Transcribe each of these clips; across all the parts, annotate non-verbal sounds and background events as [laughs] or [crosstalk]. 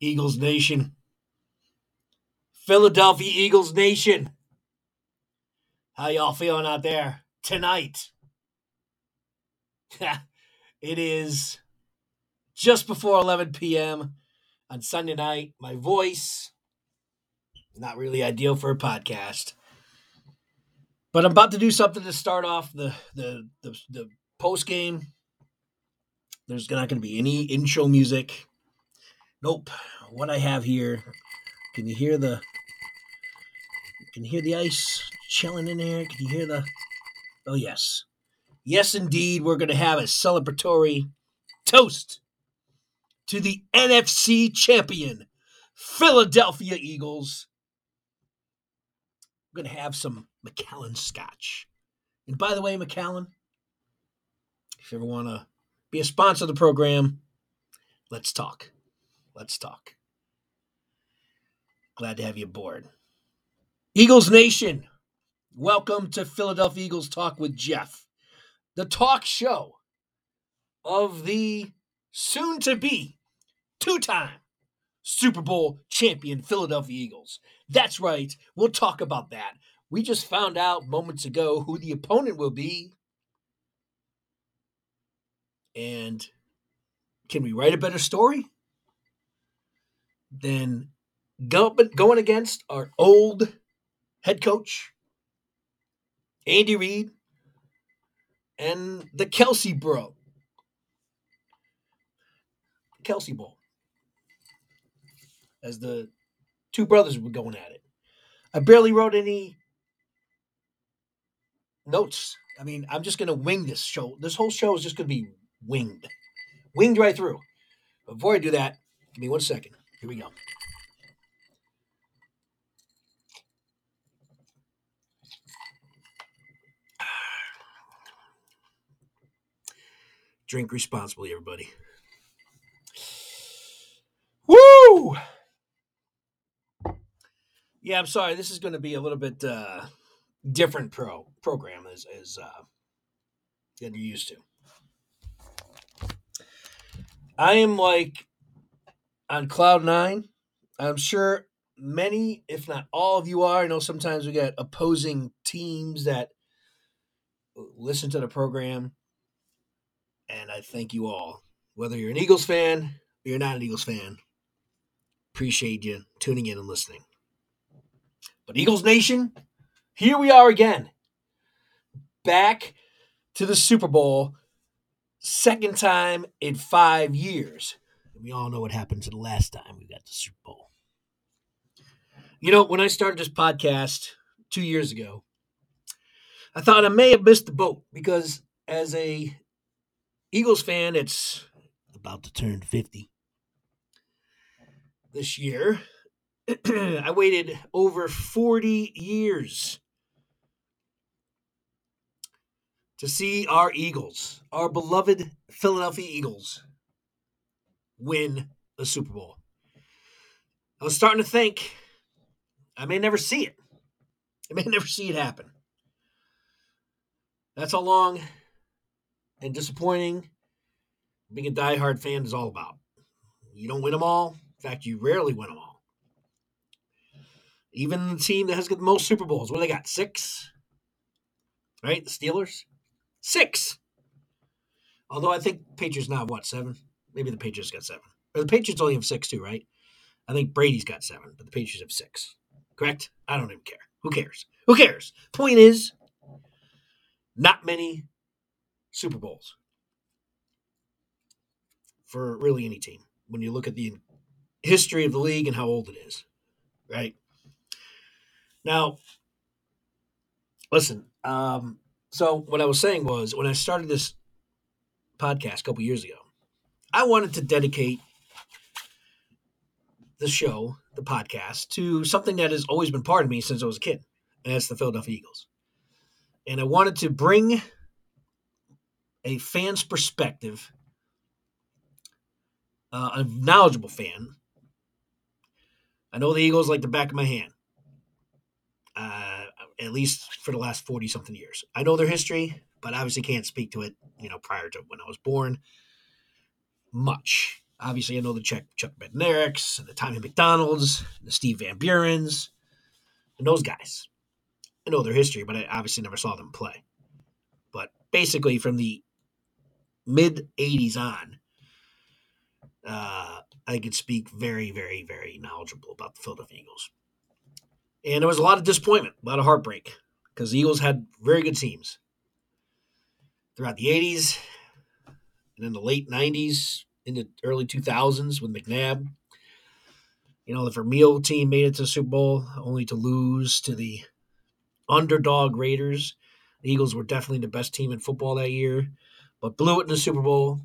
Eagles Nation. Philadelphia Eagles Nation. How y'all feeling out there tonight? [laughs] it is just before 11 p.m. on Sunday night. My voice, not really ideal for a podcast. But I'm about to do something to start off the the the, the post game. There's not going to be any intro music. Nope. What I have here, can you hear the can you hear the ice chilling in there? Can you hear the Oh yes. Yes indeed, we're going to have a celebratory toast to the NFC champion Philadelphia Eagles. We're going to have some Macallan Scotch. And by the way, Macallan, if you ever want to be a sponsor of the program, let's talk. Let's talk. Glad to have you aboard. Eagles Nation, welcome to Philadelphia Eagles Talk with Geoff, the talk show of the soon to be two time Super Bowl champion Philadelphia Eagles. That's right, we'll talk about that. We just found out moments ago who the opponent will be. And can we write a better story than go, going against our old head coach, Andy Reid, and the Kelce bro? Kelce Bowl. As the two brothers were going at it. I barely wrote any notes. I mean, I'm just going to wing this show. This whole show is just going to be winged, winged right through. Before I do that, give me one second. Here we go. Drink responsibly, everybody. Woo! Yeah, I'm sorry. This is going to be a little bit uh, different pro program as as uh, than you're used to. I am like on cloud nine. I'm sure many, if not all of you are. I know sometimes we get opposing teams that listen to the program, and I thank you all. Whether you're an Eagles fan or you're not an Eagles fan, appreciate you tuning in and listening. But Eagles Nation, here we are again. Back to the Super Bowl, second time in five years. We all know what happened to the last time we got the Super Bowl. You know, when I started this podcast two years ago, I thought I may have missed the boat because as a Eagles fan, it's about to turn 50 this year. [clears throat] I waited over 40 years to see our Eagles, our beloved Philadelphia Eagles, win a Super Bowl. I was starting to think I may never see it. I may [laughs] never see it happen. That's how long and disappointing being a diehard fan is all about. You don't win them all. In fact, you rarely win them all. Even the team that has got the most Super Bowls, what do they got? Six? Right? The Steelers? Six. Although I think Patriots now what, seven? Maybe the Patriots got seven. Or the Patriots only have six too, right? I think Brady's got seven, but the Patriots have six. Correct? I don't even care. Who cares? Who cares? Point is, not many Super Bowls for really any team when you look at the history of the league and how old it is, right? Now, listen, um, so what I was saying was when I started this podcast a couple years ago, I wanted to dedicate the show, the podcast, to something that has always been part of me since I was a kid, and that's the Philadelphia Eagles. And I wanted to bring a fan's perspective, uh, a knowledgeable fan. I know the Eagles like the back of my hand. Uh, at least for the last 40 something years. I know their history, but obviously can't speak to it, you know, prior to when I was born much. Obviously, I know the Chuck, Chuck Bednareks and the Tommy McDonalds, the Steve Van Burens, and those guys. I know their history, but I obviously never saw them play. But basically, from the mid 80s on, uh, I could speak very, very, very knowledgeable about the Philadelphia Eagles. And there was a lot of disappointment, a lot of heartbreak, because the Eagles had very good teams throughout the 80s and in the late 90s, in the early 2000s with McNabb. You know, the Vermeil team made it to the Super Bowl only to lose to the underdog Raiders. The Eagles were definitely the best team in football that year, but blew it in the Super Bowl.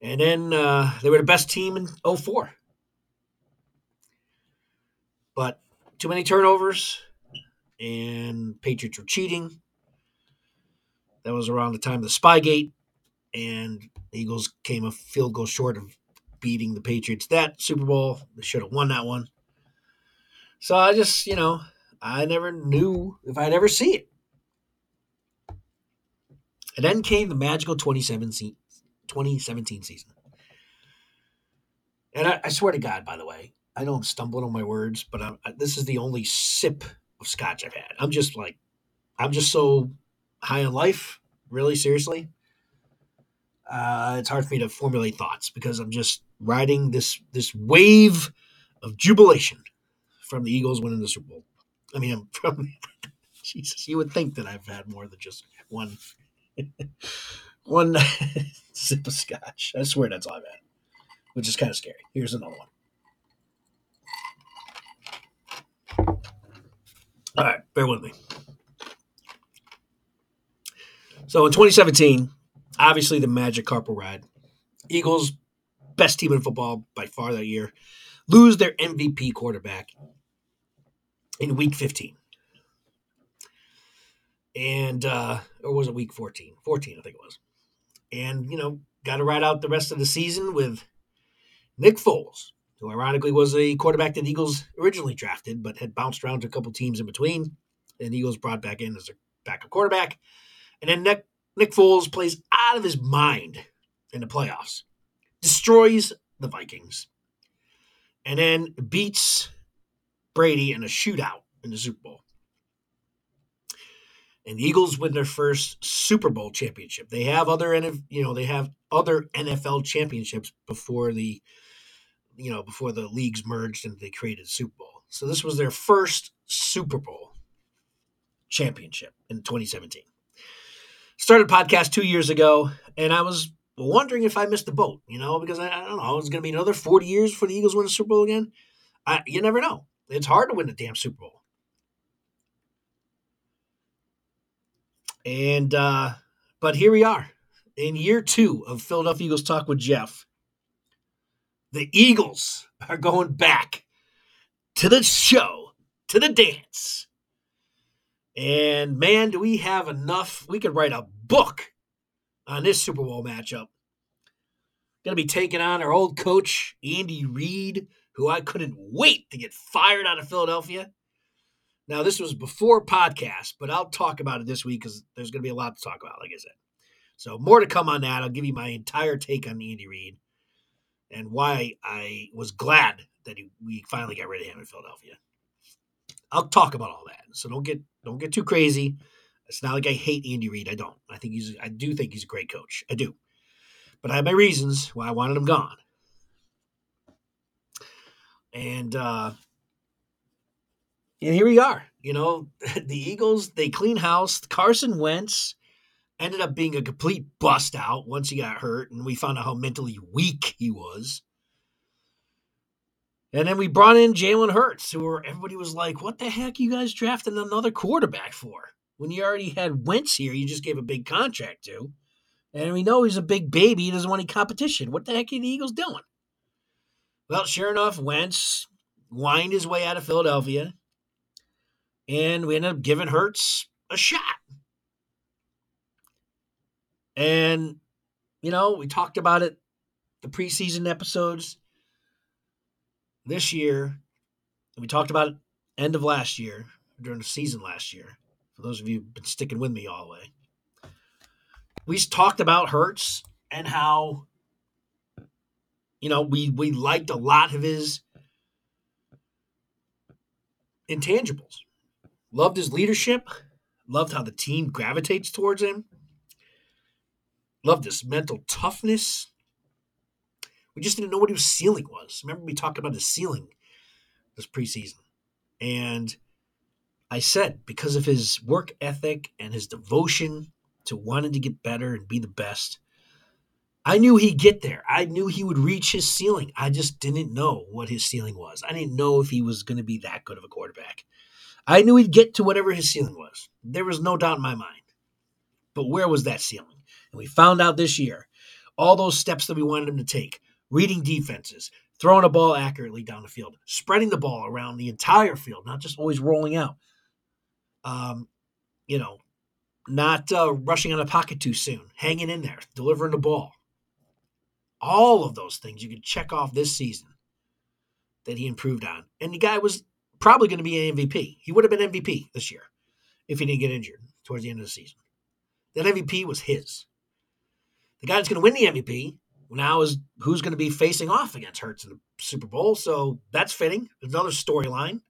And then uh, they were the best team in 04. But too many turnovers, and Patriots were cheating. That was around the time of the Spygate, and Eagles came a field goal short of beating the Patriots that Super Bowl. They should have won that one. So I just, you know, I never knew if I'd ever see it. And then came the magical 2017, 2017 season. And I, I, swear to God, by the way, I know I'm stumbling on my words, but I, this is the only sip of scotch I've had. I'm just like, I'm just so high on life, really, seriously. Uh, it's hard for me to formulate thoughts because I'm just riding this this wave of jubilation from the Eagles winning the Super Bowl. I mean, I'm from [laughs] Jesus, you would think that I've had more than just one [laughs] one [laughs] sip of scotch. I swear that's all I've had, which is kind of scary. Here's another one. All right, bear with me. So in 2017, obviously the Magic Carpet ride. Eagles, best team in football by far that year, lose their MVP quarterback in week 15. And, uh, or was it week 14? 14, I think it was. And, you know, got to ride out the rest of the season with Nick Foles, who ironically was a quarterback that Eagles originally drafted, but had bounced around to a couple teams in between. And Eagles brought back in as a backup quarterback. And then Nick, Nick Foles plays out of his mind in the playoffs, destroys the Vikings, and then beats Brady in a shootout in the Super Bowl. And the Eagles win their first Super Bowl championship. They have other you know, they have other NFL championships before the you know, before the leagues merged and they created Super Bowl. So this was their first Super Bowl championship in 2017 started podcast two years ago, and I was wondering if I missed the boat, you know, because I, I don't know, it's going to be another 40 years for the Eagles win the Super Bowl again. I, you never know. It's hard to win the damn Super Bowl. And, uh, but here we are in year two of Philadelphia Eagles Talk with Geoff. The Eagles are going back to the show, to the dance. And man, do we have enough? We could write a book on this Super Bowl matchup. Going to be taking on our old coach, Andy Reid, who I couldn't wait to get fired out of Philadelphia. Now, this was before podcast, but I'll talk about it this week because there's going to be a lot to talk about, like I said. So, more to come on that. I'll give you my entire take on Andy Reid and why I was glad that he, we finally got rid of him in Philadelphia. I'll talk about all that. So don't get don't get too crazy. It's not like I hate Andy Reid. I don't. I think he's I do think he's a great coach. I do. But I have my reasons why I wanted him gone. And uh and here we are. You know, [laughs] the Eagles, they clean house. Carson Wentz ended up being a complete bust out once he got hurt, and we found out how mentally weak he was. And then we brought in Jalen Hurts, who everybody was like, what the heck you guys drafted another quarterback for? When you already had Wentz here, you just gave a big contract to. And we know he's a big baby. He doesn't want any competition. What the heck are the Eagles doing? Well, sure enough, Wentz whined his way out of Philadelphia. And we ended up giving Hurts a shot. And, you know, we talked about it the preseason episodes this year, we talked about end of last year, during the season last year, for those of you who've been sticking with me all the way, we talked about Hurts and how you know, we we liked a lot of his intangibles. Loved his leadership. Loved how the team gravitates towards him. Loved his mental toughness. We just didn't know what his ceiling was. Remember, we talked about his ceiling this preseason. And I said, because of his work ethic and his devotion to wanting to get better and be the best, I knew he'd get there. I knew he would reach his ceiling. I just didn't know what his ceiling was. I didn't know if he was going to be that good of a quarterback. I knew he'd get to whatever his ceiling was. There was no doubt in my mind. But where was that ceiling? And we found out this year all those steps that we wanted him to take reading defenses, throwing a ball accurately down the field, spreading the ball around the entire field, not just always rolling out. Um, you know, not uh, rushing on a pocket too soon, hanging in there, delivering the ball. All of those things you could check off this season that he improved on. And the guy was probably going to be an MVP. He would have been MVP this year if he didn't get injured towards the end of the season. That MVP was his. The guy that's going to win the MVP now is who's going to be facing off against Hurts in the Super Bowl. So that's fitting. Another storyline.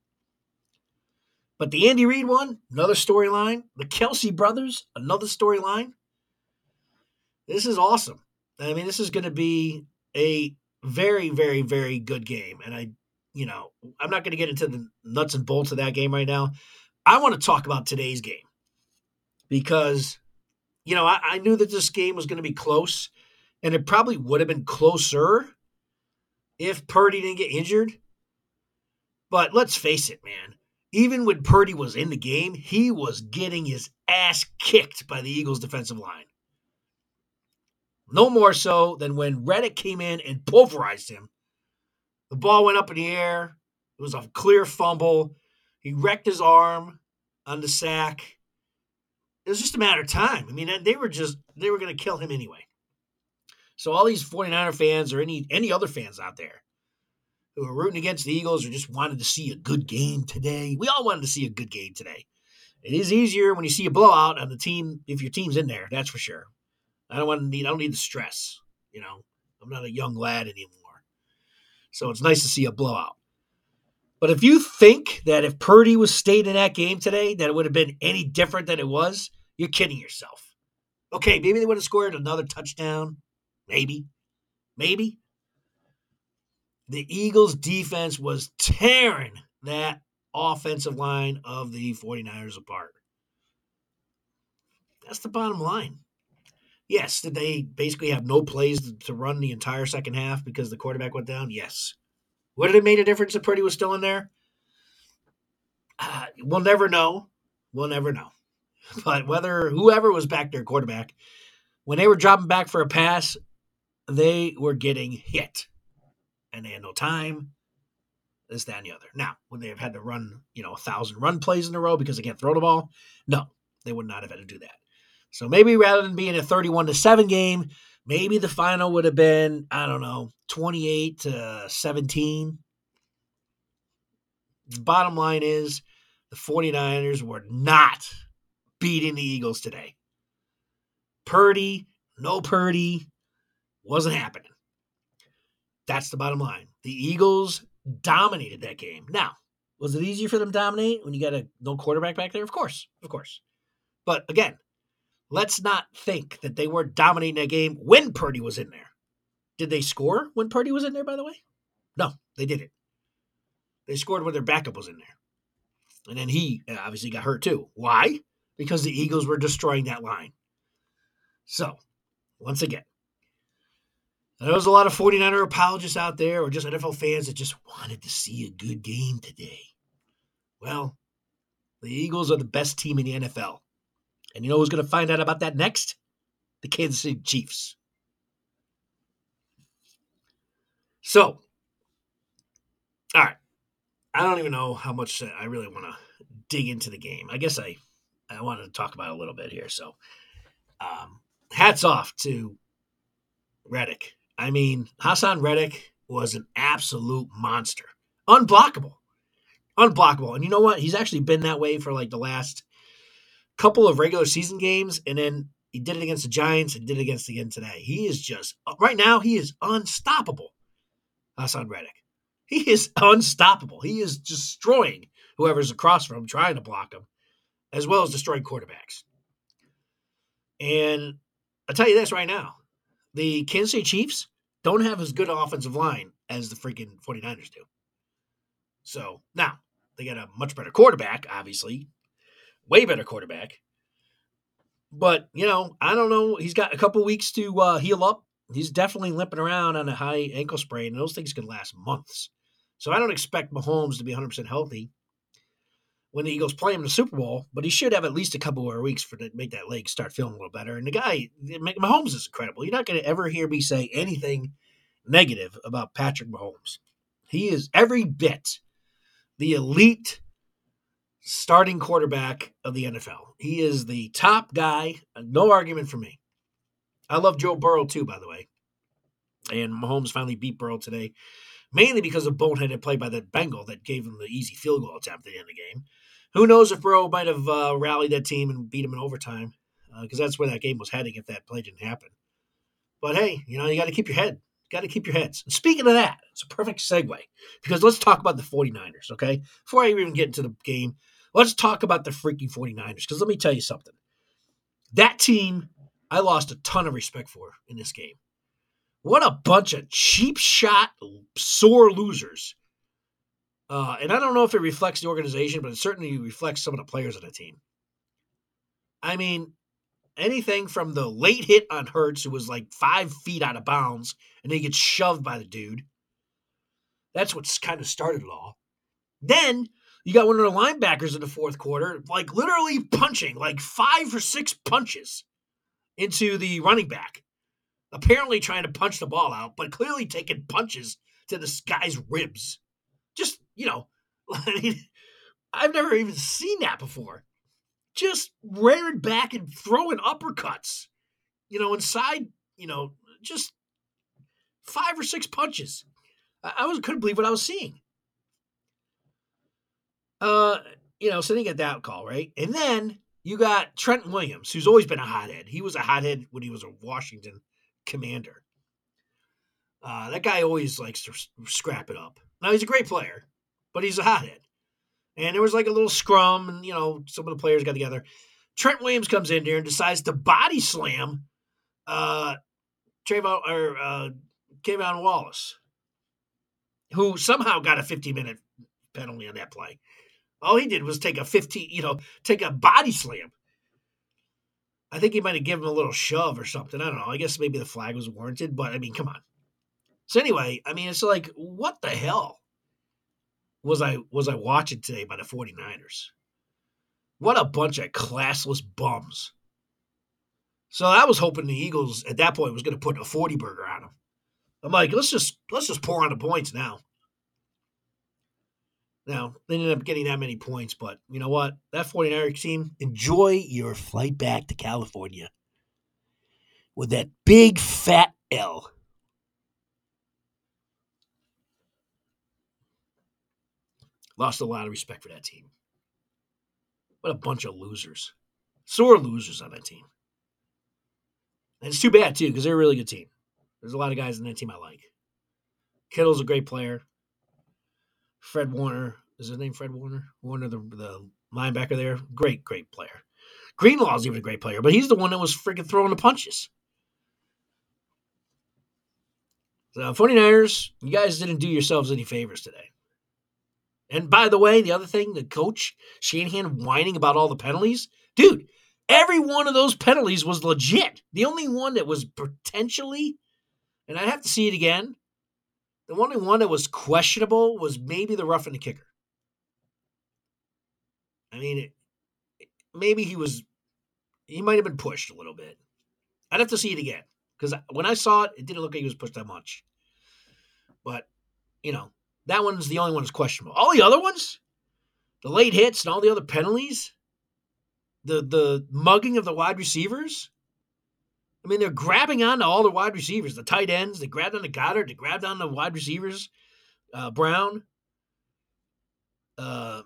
But the Andy Reid one, another storyline. The Kelce brothers, another storyline. This is awesome. I mean, this is going to be a very, very, very good game. And I, you know, I'm not going to get into the nuts and bolts of that game right now. I want to talk about today's game because, you know, I, I knew that this game was going to be close, and it probably would have been closer if Purdy didn't get injured. But let's face it, man. Even when Purdy was in the game, he was getting his ass kicked by the Eagles' defensive line. No more so than when Reddick came in and pulverized him. The ball went up in the air. It was a clear fumble. He wrecked his arm on the sack. It was just a matter of time. I mean, they were just they were going to kill him anyway. So all these 49er fans or any any other fans out there who are rooting against the Eagles or just wanted to see a good game today. We all wanted to see a good game today. It is easier when you see a blowout on the team if your team's in there, that's for sure. I don't want to need I don't need the stress. You know, I'm not a young lad anymore. So it's nice to see a blowout. But if you think that if Purdy was stayed in that game today, that it would have been any different than it was, you're kidding yourself. Okay, maybe they would have scored another touchdown. Maybe. Maybe. The Eagles' defense was tearing that offensive line of the 49ers apart. That's the bottom line. Yes, did they basically have no plays to run the entire second half because the quarterback went down? Yes. Would it have made a difference if Purdy was still in there? Uh, we'll never know. We'll never know. [laughs] But whether whoever was back there, quarterback, when they were dropping back for a pass, they were getting hit. And they had no time. This, that, and the other. Now, would they have had to run, you know, a thousand run plays in a row because they can't throw the ball? No, they would not have had to do that. So maybe rather than being a 31 to 7 game, maybe the final would have been, I don't know, 28 to 17. The bottom line is the 49ers were not beating the Eagles today. Purdy, no Purdy, wasn't happening. That's the bottom line. The Eagles dominated that game. Now, was it easier for them to dominate when you got a no quarterback back there? Of course, of course. But again, let's not think that they were dominating that game when Purdy was in there. Did they score when Purdy was in there, by the way? No, they didn't. They scored when their backup was in there. And then he uh, obviously got hurt too. Why? Because the Eagles were destroying that line. So, once again, there was a lot of 49er apologists out there or just NFL fans that just wanted to see a good game today. Well, the Eagles are the best team in the NFL. And you know who's going to find out about that next? The Kansas City Chiefs. So, all right. I don't even know how much I really want to dig into the game. I guess I I wanted to talk about a little bit here. So, um, hats off to Reddick. I mean, Hassan Reddick was an absolute monster, unblockable, unblockable. And you know what? He's actually been that way for like the last couple of regular season games, and then he did it against the Giants and did it against again today. He is just right now he is unstoppable. Hassan Reddick. He is unstoppable. He is destroying whoever's across from him, trying to block him, as well as destroying quarterbacks. And I'll tell you this right now the Kansas City Chiefs don't have as good offensive line as the freaking 49ers do. So now they got a much better quarterback, obviously, way better quarterback. But, you know, I don't know. He's got a couple weeks to uh, heal up. He's definitely limping around on a high ankle sprain, and those things can last months. So I don't expect Mahomes to be 100% healthy when the Eagles play him in the Super Bowl, but he should have at least a couple more weeks for to make that leg start feeling a little better. And the guy, Mahomes is incredible. You're not going to ever hear me say anything negative about Patrick Mahomes. He is every bit the elite starting quarterback of the NFL. He is the top guy. No argument for me. I love Joe Burrow too, by the way. And Mahomes finally beat Burrow today, mainly because of boneheaded play by that Bengal that gave him the easy field goal attempt at the end of the game. Who knows if Burrow might have uh, rallied that team and beat him in overtime, because uh, that's where that game was heading if that play didn't happen. But hey, you know, you got to keep your head. Got to keep your heads. And speaking of that, it's a perfect segue because let's talk about the 49ers, okay? Before I even get into the game, let's talk about the freaking 49ers because let me tell you something. That team, I lost a ton of respect for in this game. What a bunch of cheap shot, sore losers. Uh, and I don't know if it reflects the organization, but it certainly reflects some of the players on the team. I mean, anything from the late hit on Hurts, who was like five feet out of bounds, and then he gets shoved by the dude. That's what's kind of started it all. Then you got one of the linebackers in the fourth quarter, like literally punching, like five or six punches into the running back. Apparently trying to punch the ball out, but clearly taking punches to this guy's ribs. Just, you know, [laughs] I've never even seen that before just rearing back and throwing uppercuts, you know, inside, you know, just five or six punches. I, I was couldn't believe what I was seeing. Uh, you know, so then you get that call, right? And then you got Trent Williams, who's always been a hothead. He was a hothead when he was a Washington commander. Uh, that guy always likes to scrap it up. Now he's a great player, but he's a hothead and there was like a little scrum, and you know some of the players got together. Trent Williams comes in there and decides to body slam uh, Trayvon or uh, K'Von Wallace, who somehow got a 15 minute penalty on that play. All he did was take a 15, you know, take a body slam. I think he might have given him a little shove or something. I don't know. I guess maybe the flag was warranted, but I mean, come on. So anyway, I mean, it's like, what the hell? was I was I watching today by the 49ers. What a bunch of classless bums. So I was hoping the Eagles at that point was going to put a 40 burger on them. I'm like, let's just let's just pour on the points now. Now, they ended up getting that many points, but you know what? That 49ers team, enjoy your flight back to California with that big fat L. Lost a lot of respect for that team. What a bunch of losers. Sore losers on that team. And it's too bad, too, because they're a really good team. There's a lot of guys in that team I like. Kittle's a great player. Fred Warner, is his name Fred Warner? Warner, the, the linebacker there. Great, great player. Greenlaw's even a great player, but he's the one that was freaking throwing the punches. So, 49ers, you guys didn't do yourselves any favors today. And by the way, the other thing, the coach Shanahan whining about all the penalties, dude. Every one of those penalties was legit. The only one that was potentially, and I'd have to see it again. The only one that was questionable was maybe the roughing the kicker. I mean, it, maybe he was, he might have been pushed a little bit. I'd have to see it again because when I saw it, it didn't look like he was pushed that much. But you know, that one's the only one that's questionable. All the other ones, the late hits and all the other penalties, the the mugging of the wide receivers. I mean, they're grabbing on to all the wide receivers, the tight ends. They grabbed on the Goedert. They grabbed on the wide receivers, uh, Brown. Uh,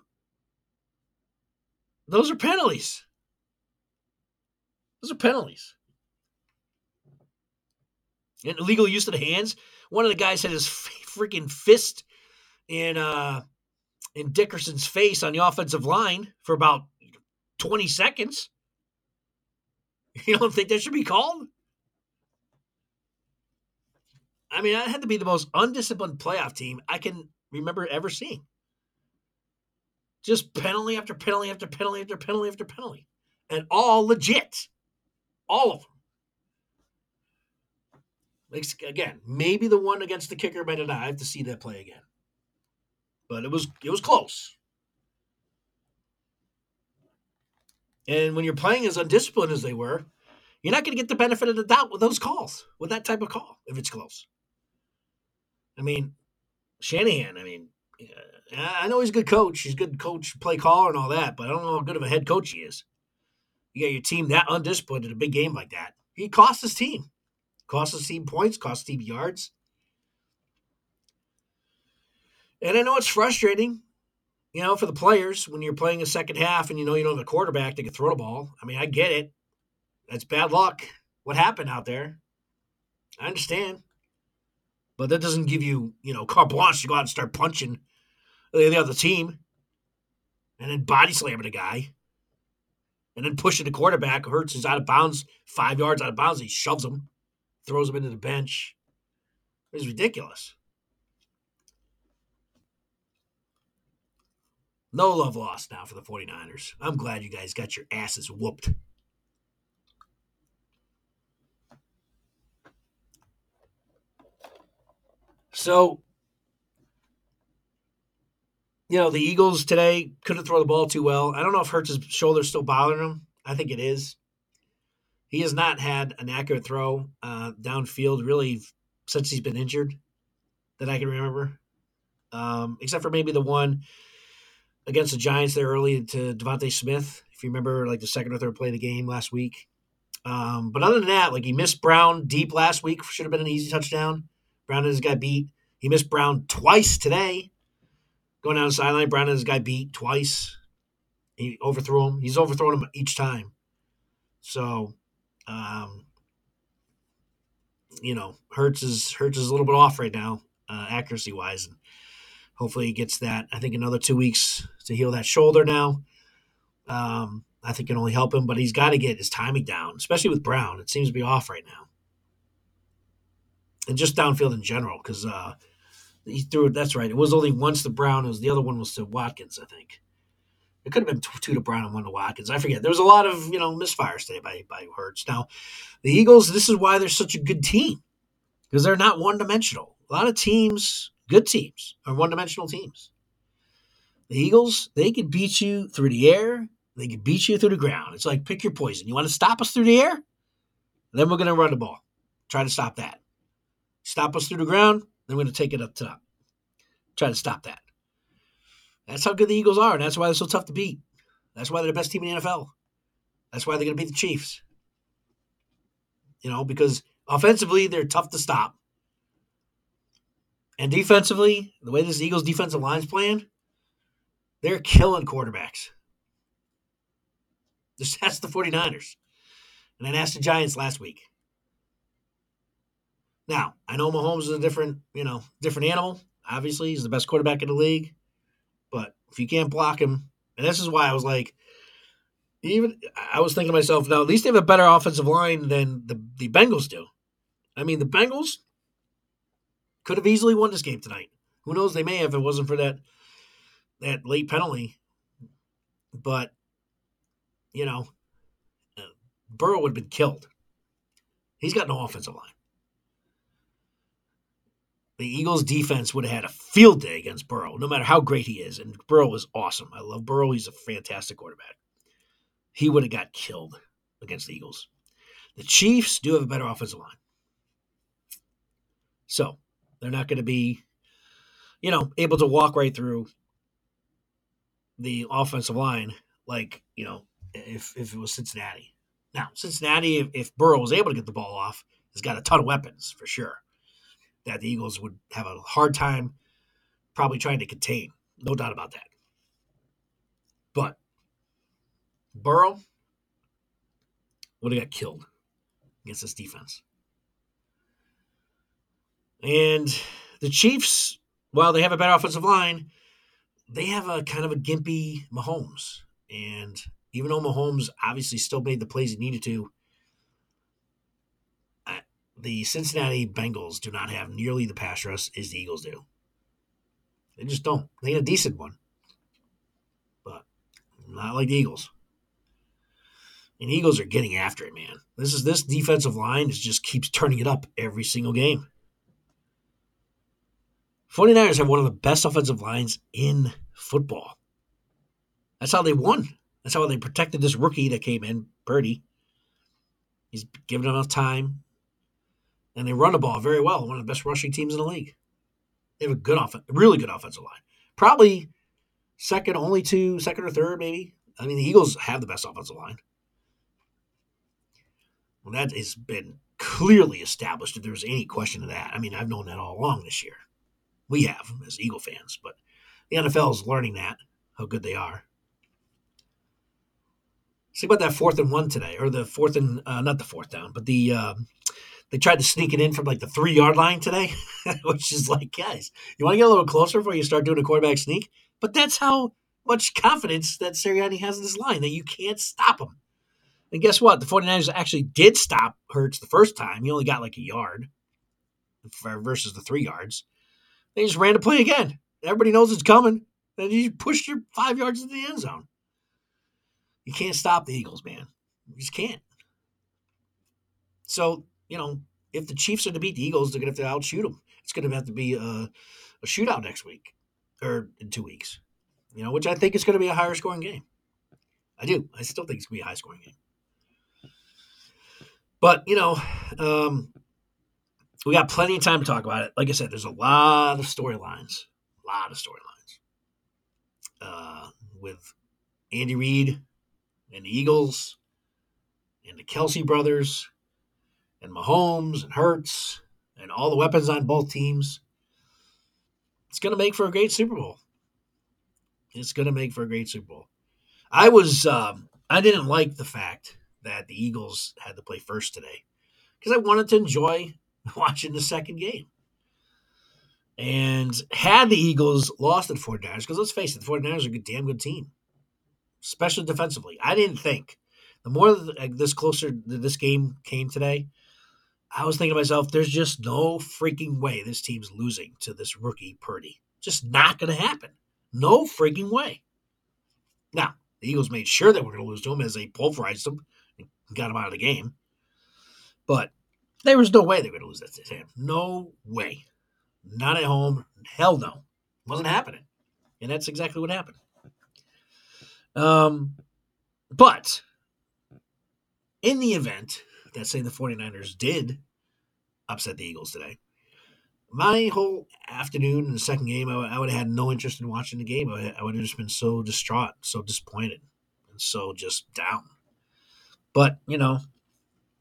those are penalties. Those are penalties. And illegal use of the hands. One of the guys had his [laughs] freaking fist in uh in Dickerson's face on the offensive line for about 20 seconds. [laughs] You don't think that should be called? I mean, that had to be the most undisciplined playoff team I can remember ever seeing. Just penalty after penalty after penalty after penalty after penalty. And all legit. All of them. Again, maybe the one against the kicker might. I have to see that play again. But it was it was close. And when you're playing as undisciplined as they were, you're not going to get the benefit of the doubt with those calls, with that type of call, if it's close. I mean, Shanahan, I mean, I know he's a good coach. He's a good coach, play caller, and all that, but I don't know how good of a head coach he is. You got your team that undisciplined in a big game like that. He cost his team. Cost his team points, cost team yards. And I know it's frustrating, you know, for the players when you're playing a second half and you know you don't have a quarterback that can throw the ball. I mean, I get it. That's bad luck. What happened out there? I understand. But that doesn't give you, you know, carte blanche to go out and start punching the other team and then body slamming a guy and then pushing the quarterback. Hurts is out of bounds, five yards out of bounds. He shoves him, throws him into the bench. It's ridiculous. No love lost now for the 49ers. I'm glad you guys got your asses whooped. So, you know, the Eagles today couldn't throw the ball too well. I don't know if Hurts's shoulder's still bothering him. I think it is. He has not had an accurate throw uh, downfield really since he's been injured that I can remember, um, except for maybe the one against the Giants there early to DeVonta Smith. If you remember, like the second or third play of the game last week. Um, but other than that, like he missed Brown deep last week, should have been an easy touchdown. Brown has got beat. He missed Brown twice today. Going down the sideline, Brown has got beat twice. He overthrew him. He's overthrown him each time. So, um, you know, Hurts is Hurts is a little bit off right now, uh, accuracy wise, and hopefully he gets that. I think another two weeks to heal that shoulder now. Um, I think can only help him, but he's got to get his timing down, especially with Brown. It seems to be off right now and just downfield in general because uh, he threw it. That's right. It was only once to Brown. It was the other one was to Watkins, I think. It could have been two to Brown and one to Watkins. I forget. There was a lot of you know misfires today by by Hurts. Now, the Eagles. This is why they're such a good team because they're not one dimensional. A lot of teams, good teams, are one dimensional teams. The Eagles, they can beat you through the air. They can beat you through the ground. It's like pick your poison. You want to stop us through the air? Then we're going to run the ball. Try to stop that stop us through the ground, then we're going to take it up top. Try to stop that. That's how good the Eagles are, and that's why they're so tough to beat. That's why they're the best team in the NFL. That's why they're going to beat the Chiefs. You know, because offensively, they're tough to stop. And defensively, the way this Eagles defensive line's playing, they're killing quarterbacks. Just [laughs] ask the 49ers. And then ask the Giants last week. Now, I know Mahomes is a different, you know, different animal. Obviously, he's the best quarterback in the league. But if you can't block him, and this is why I was like, even I was thinking to myself, now at least they have a better offensive line than the, the Bengals do. I mean, the Bengals could have easily won this game tonight. Who knows? They may have if it wasn't for that that late penalty. But you know, Burrow would have been killed. He's got no offensive line the Eagles defense would have had a field day against Burrow, no matter how great he is. And Burrow was awesome. I love Burrow. He's a fantastic quarterback. He would have got killed against the Eagles. The Chiefs do have a better offensive line. So they're not going to be, you know, able to walk right through the offensive line like, you know, if, if it was Cincinnati. Now, Cincinnati, if, if Burrow was able to get the ball off, has got a ton of weapons for sure that the Eagles would have a hard time probably trying to contain. No doubt about that. But Burrow would have got killed against this defense. And The Chiefs, while they have a better offensive line, they have a kind of a gimpy Mahomes. And even though Mahomes obviously still made the plays he needed to, the Cincinnati Bengals do not have nearly the pass rush as the Eagles do. They just don't. They had a decent one, but not like the Eagles. And Eagles are getting after it, man. This is this defensive line is just keeps turning it up every single game. 49ers have one of the best offensive lines in football. That's how they won. That's how they protected this rookie that came in, Purdy. He's given enough time. And they run the ball very well. One of the best rushing teams in the league. They have a good offense, really good offensive line. Probably second only to second or third, maybe. I mean, the Eagles have the best offensive line. Well, that has been clearly established if there's any question of that. I mean, I've known that all along this year. We have as Eagle fans, but the NFL is learning that, how good they are. See about that fourth and one today, or the fourth and uh, not the fourth down, but the uh, they tried to sneak it in from like the three yard line today, [laughs] which is like, guys, you want to get a little closer before you start doing a quarterback sneak. But that's how much confidence that Sirianni has in this line that you can't stop him. And guess what? The 49ers actually did stop Hurts the first time. He only got like a yard versus the three yards. They just ran the play again. Everybody knows it's coming. Then you pushed your five yards into the end zone. You can't stop the Eagles, man. You just can't. So, you know, if the Chiefs are to beat the Eagles, they're going to have to outshoot them. It's going to have to be a, a shootout next week or in two weeks, you know, which I think is going to be a higher scoring game. I do. I still think it's going to be a high scoring game. But, you know, um, we got plenty of time to talk about it. Like I said, there's a lot of storylines, a lot of storylines uh, with Andy Reid and the Eagles and the Kelce brothers and Mahomes and Hurts and all the weapons on both teams. It's going to make for a great Super Bowl. It's going to make for a great Super Bowl. I was, um, I didn't like the fact that the Eagles had to play first today because I wanted to enjoy [laughs] watching the second game. And had the Eagles lost at 49ers, because let's face it, the 49ers are a damn good team especially defensively. I didn't think the more this closer this game came today, I was thinking to myself, there's just no freaking way this team's losing to this rookie Purdy. Just not going to happen. No freaking way. Now, the Eagles made sure they were going to lose to him as they pulverized him and got him out of the game. But there was no way they were going to lose that him. No way. Not at home. Hell no. Wasn't happening. And that's exactly what happened. Um, but in the event that, say, the 49ers did upset the Eagles today, my whole afternoon in the second game, I, would have had no interest in watching the game. I would have just been so distraught, so disappointed, and so just down. But, you know,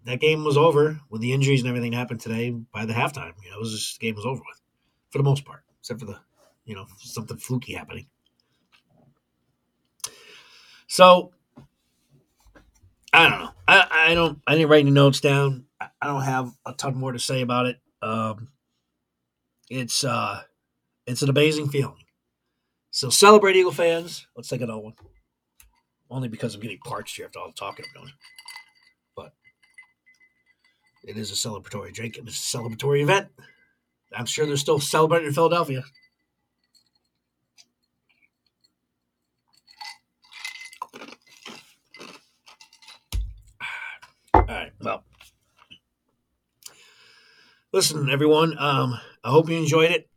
that game was over with the injuries and everything happened today by the halftime. You know, it was just, the game was over with for the most part, except for the, you know, something fluky happening. So I don't know. I, I don't. I didn't write any notes down. I don't have a ton more to say about it. Um, it's uh, it's an amazing feeling. So celebrate, Eagle fans. Let's take another one. Only because I'm getting parched here after all the talking I'm doing. It is a celebratory drink it's a celebratory event. I'm sure they're still celebrating in Philadelphia. All right. Well, listen, everyone. Um, I hope you enjoyed it.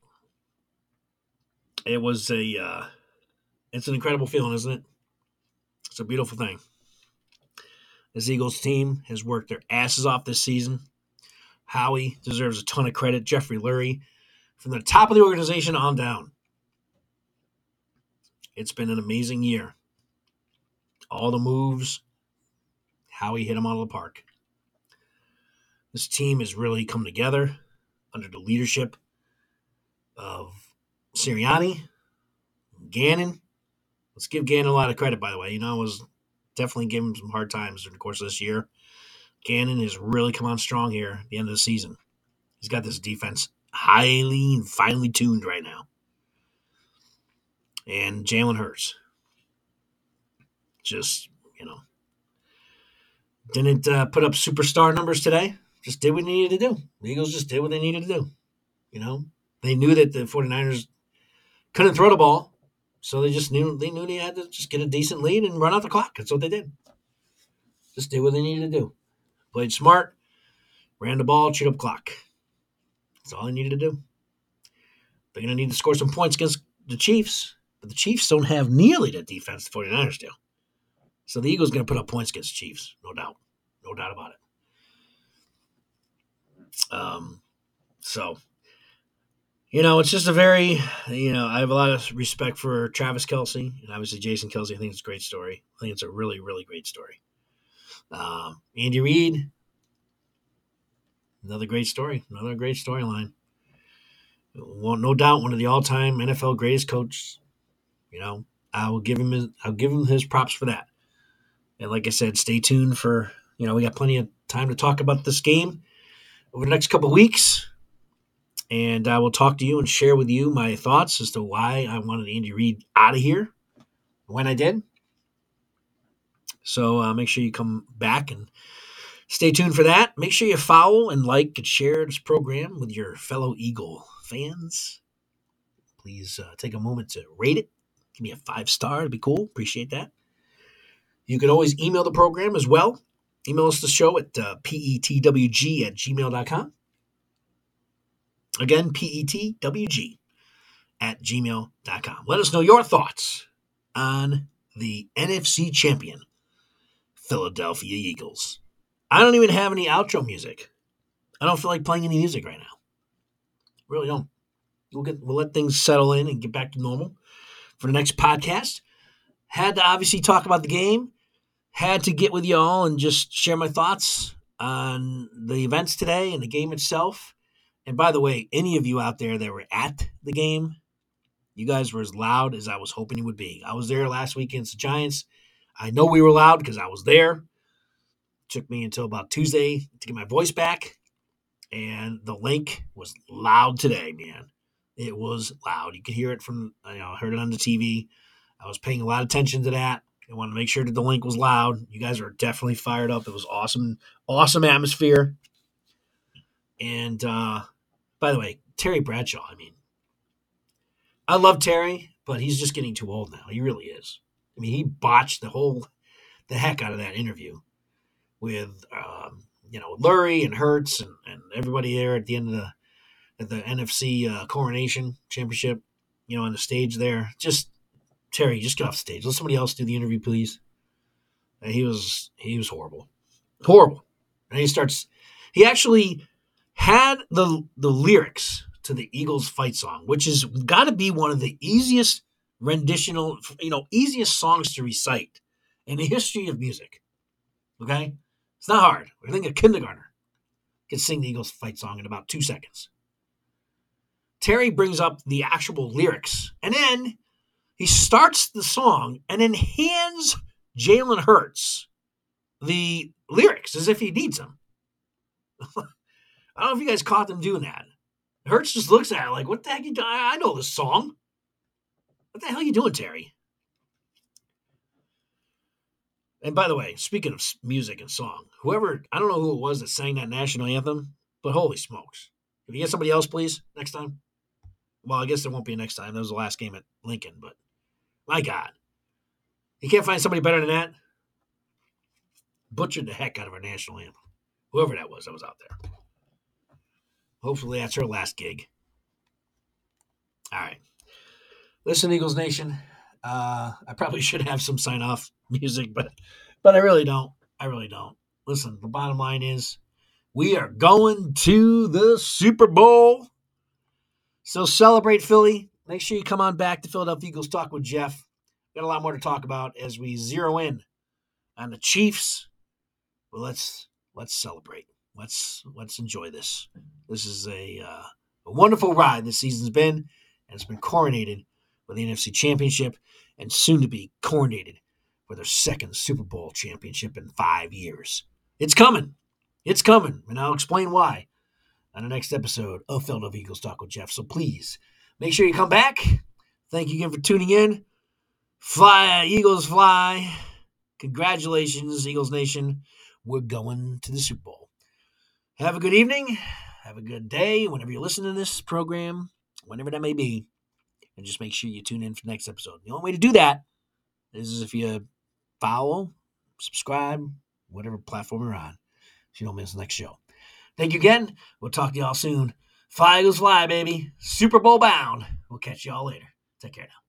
It was a, uh, it's an incredible feeling, isn't it? It's a beautiful thing. This Eagles team has worked their asses off this season. Howie deserves a ton of credit. Jeffrey Lurie, from the top of the organization on down. It's been an amazing year. All the moves, Howie hit them out of the park. This team has really come together under the leadership of Sirianni, Gannon. Let's give Gannon a lot of credit, by the way. You know, I was definitely giving him some hard times during the course of this year. Gannon has really come on strong here at the end of the season. He's got this defense highly and finely tuned right now. And Jalen Hurts just, you know, didn't uh, put up superstar numbers today. Just did what they needed to do. The Eagles just did what they needed to do. You know, they knew that the 49ers couldn't throw the ball. So they just knew they knew they had to just get a decent lead and run out the clock. That's what they did. Just did what they needed to do. Played smart, ran the ball, chewed up clock. That's all they needed to do. They're going to need to score some points against the Chiefs, but the Chiefs don't have nearly the defense the 49ers do. So the Eagles going to put up points against the Chiefs, no doubt. No doubt about it. Um, so you know, it's just a very, you know, I have a lot of respect for Travis Kelce and obviously Jason Kelce. I think it's a great story. I think it's a really, really great story. Um, Andy Reid, another great story, another great storyline. Well, no doubt, one of the all-time NFL greatest coaches. You know, I will give him his, I'll give him his props for that. And like I said, stay tuned for you know we got plenty of time to talk about this game over the next couple weeks and I will talk to you and share with you my thoughts as to why I wanted Andy Reid out of here when I did. So uh, make sure you come back and stay tuned for that. Make sure you follow and like and share this program with your fellow Eagle fans. Please uh, take a moment to rate it. Give me a five star. It'd be cool. Appreciate that. You can always email the program as well. Email us the show at uh, petwg at gmail.com. Again, P-E-T-W-G at gmail.com. Let us know your thoughts on the NFC champion, Philadelphia Eagles. I don't even have any outro music. I don't feel like playing any music right now. Really don't. We'll get we'll let things settle in and get back to normal for the next podcast. Had to obviously talk about the game. Had to get with y'all and just share my thoughts on the events today and the game itself. And by the way, any of you out there that were at the game, you guys were as loud as I was hoping you would be. I was there last week against the Giants. I know we were loud because I was there. It took me until about Tuesday to get my voice back. And the Linc was loud today, man. It was loud. You could hear it from, you know, I heard it on the TV. I was paying a lot of attention to that. I wanted to make sure that the Linc was loud. You guys were definitely fired up. It was awesome, awesome atmosphere. And uh, by the way, Terry Bradshaw, I mean, I love Terry, but he's just getting too old now. He really is. I mean, he botched the whole, the heck out of that interview with, um, you know, Lurie and Hurts and, and everybody there at the end of the, at the NFC uh, coronation championship, you know, on the stage there. Just, Terry, just get off the stage. Let somebody else do the interview, please. And he was, he was horrible. Horrible. And he starts, he actually, had the the lyrics to the Eagles fight song, which is got to be one of the easiest renditional, you know, easiest songs to recite in the history of music. Okay, it's not hard. I think a kindergartner can sing the Eagles fight song in about two seconds. Terry brings up the actual lyrics, and then he starts the song and then hands Jalen Hurts the lyrics as if he needs them. [laughs] I don't know if you guys caught them doing that. Hurts just looks at it like, what the heck you doing? I know this song. What the hell are you doing, Terry? And by the way, speaking of music and song, whoever, I don't know who it was that sang that national anthem, but holy smokes. Can you get somebody else, please, next time? Well, I guess there won't be a next time. That was the last game at Lincoln, but my God. You can't find somebody better than that? Butchered the heck out of our national anthem. Whoever that was that was out there. Hopefully, that's her last gig. All right. Listen, Eagles Nation. Uh, I probably should have some sign off music, but but I really don't. I really don't. Listen, the bottom line is we are going to the Super Bowl. So celebrate Philly. Make sure you come on back to Philadelphia Eagles Talk with Geoff. Got a lot more to talk about as we zero in on the Chiefs. Well, let's let's celebrate let's let's enjoy this. This is a, uh, a wonderful ride this season's been, and it's been coronated with the NFC Championship, and soon to be coronated with their second Super Bowl championship in five years. It's coming. It's coming, and I'll explain why on the next episode of Philadelphia Eagles Talk with Geoff. So please make sure you come back. Thank you again for tuning in. Fly, Eagles, fly. Congratulations, Eagles Nation. We're going to the Super Bowl. Have a good evening. Have a good day whenever you listen to this program, whenever that may be. And just make sure you tune in for the next episode. The only way to do that is if you follow, subscribe, whatever platform you're on, so you don't miss the next show. Thank you again. We'll talk to y'all soon. Fly Eagles fly, baby. Super Bowl bound. We'll catch y'all later. Take care now.